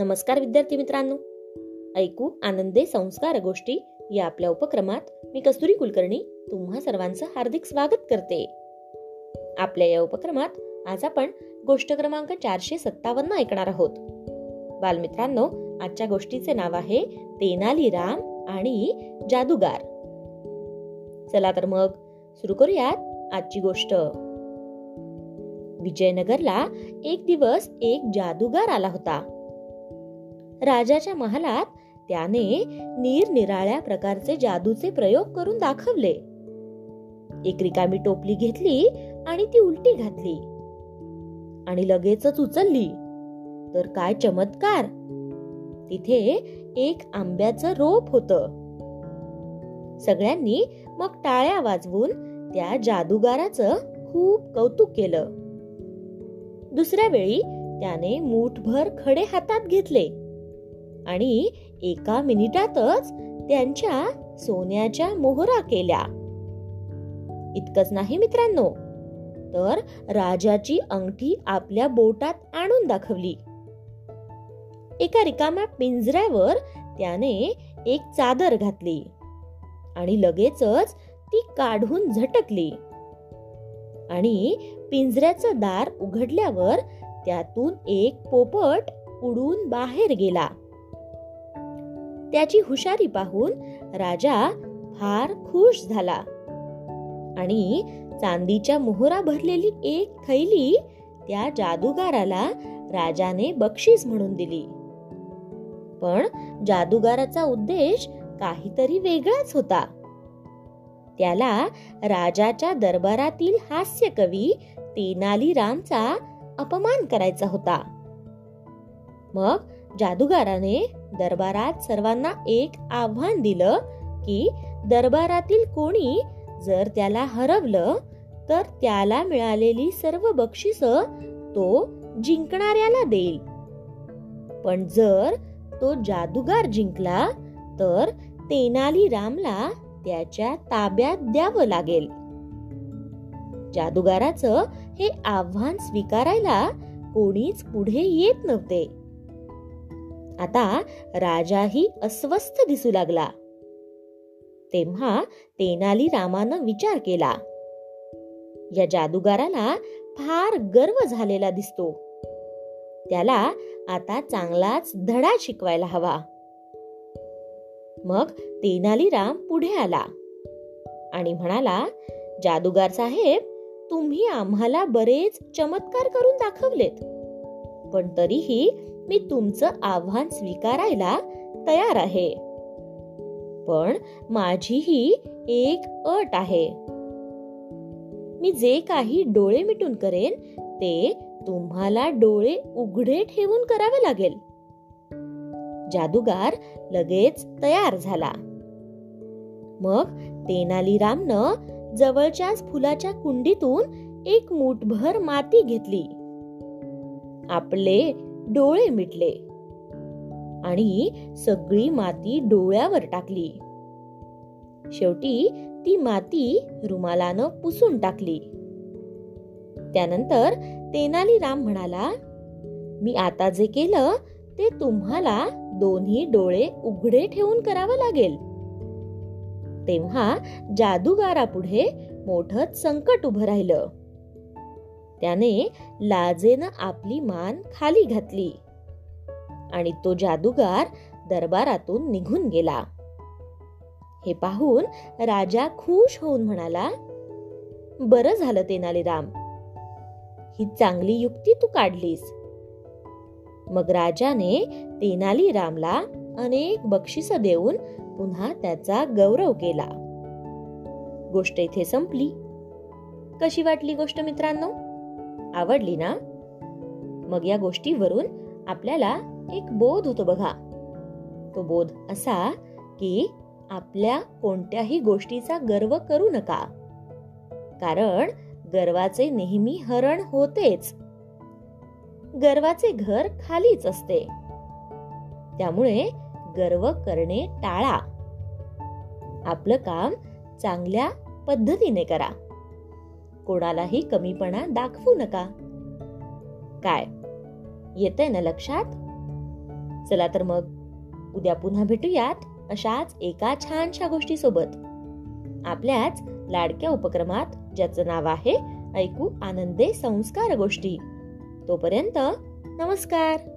नमस्कार विद्यार्थी मित्रांनो. ऐकू आनंदे संस्कार गोष्टी या आपल्या उपक्रमात मी कस्तुरी कुलकर्णी तुम्हा सर्वांचं हार्दिक स्वागत करते. आपल्या या उपक्रमात आज आपण गोष्ट क्रमांक चारशे सत्तावन्न ऐकणार आहोत. बालमित्रांनो आजच्या गोष्टीचे नाव आहे तेनाली राम आणि जादूगार. चला तर मग सुरू करूयात आजची गोष्ट. विजयनगरला एक दिवस एक जादूगार आला होता. राजाच्या महालात त्याने निरनिराळ्या प्रकारचे जादूचे प्रयोग करून दाखवले. एक रिकामी टोपली घेतली आणि ती उलटी घातली. आणि लगेचच उचलली. तर काय चमत्कार! तिथे एक आंब्याचं रोप होत. सगळ्यांनी मग टाळ्या वाजवून त्या जादूगाराचं खूप कौतुक केलं. दुसऱ्या वेळी त्याने मूठभर खडे हातात घेतले. आणि एका मिनिटातच त्यांच्या सोन्याच्या मोहरा केल्या. इतकंच नाही मित्रांनो तर राजाची अंगठी आपल्या बोटात आणून दाखवली. एका रिकाम्या पिंजऱ्यावर त्याने एक चादर घातली आणि लगेचच ती काढून झटकली. आणि पिंजऱ्याचं दार उघडल्यावर त्यातून एक पोपट उडून बाहेर गेला. त्याची हुशारी पाहून राजा फार खुश झाला. आणि चांदीच्या मोहरा भरलेली एक थैली त्या जादूगाराला राजाने बक्षीस म्हणून दिली. पण जादूगाराचा उद्देश काहीतरी वेगळाच होता. त्याला राजाच्या दरबारातील हास्य कवी तेनाली रामचा अपमान करायचा होता. मग जादूगाराने दरबारात सर्वांना एक आव्हान दिलं की दरबारातील कोणी जर त्याला हरवलं तर त्याला मिळालेली सर्व बक्षिस तो जिंकणाऱ्याला देईल. पण जर तो जादूगार जिंकला तर तेनाली रामला त्याच्या ताब्यात द्यावं लागेल. जादूगाराचं हे आव्हान स्वीकारायला कोणीच पुढे येत नव्हते. आता राजाही अस्वस्थ दिसू लागला. तेव्हा तेनाली रामानं विचार केला. या जादूगाराला फार गर्व झालेला दिसतो. त्याला आता चांगलाच धडा शिकवायला हवा. मग तेनालीराम पुढे आला आणि म्हणाला जादूगार साहेब तुम्ही आम्हाला बरेच चमत्कार करून दाखवलेत. पण तरीही मी तुमचं आव्हान स्वीकारायला तयार आहे. पण माझीही एक अट आहे. मी जे काही डोळे मिटून करेन ते तुम्हाला डोळे उघडे ठेवून करावे लागेल. जादूगार लगेच तयार झाला. मग तेनालीरामनं जवळच्याच फुलाच्या कुंडीतून एक मुठभर माती घेतली. आपले डोळे मिटले. आणि सगळी माती डोळ्यावर टाकली. शेवटी ती माती रुमालानं पुसून टाकली. त्यानंतर तेनालीराम म्हणाला मी आता जे केलं ते तुम्हाला दोन्ही डोळे उघडे ठेवून करावं लागेल. तेव्हा जादूगारापुढे मोठं संकट उभं राहिलं. त्याने लाजेनं आपली मान खाली घातली. आणि तो जादूगार दरबारातून निघून गेला. हे पाहून राजा खुश होऊन म्हणाला बरं झालं तेनालीराम. ही चांगली युक्ती तू काढलीस. मग राजाने तेनाली रामला अनेक बक्षिस देऊन पुन्हा त्याचा गौरव केला. गोष्ट इथे संपली. कशी वाटली गोष्ट मित्रांनो? आवडली ना? मग या गोष्टीवरून आपल्याला एक बोध होतो बघा. तो बोध असा की आपल्या कोणत्याही गोष्टीचा गर्व करू नका. कारण गर्वाचे नेहमी हरण होतेच. गर्वाचे घर खालीच असते. त्यामुळे गर्व करणे टाळा. आपलं काम चांगल्या पद्धतीने करा. कोणालाही कमीपणा दाखवू नका. काय? येतंय ना लक्षात? चला तर मग उद्या पुन्हा भेटूयात अशाच एका छानशा गोष्टी सोबत आपल्याच लाडक्या उपक्रमात ज्याचं नाव आहे ऐकू आनंदे संस्कार गोष्टी. तोपर्यंत नमस्कार!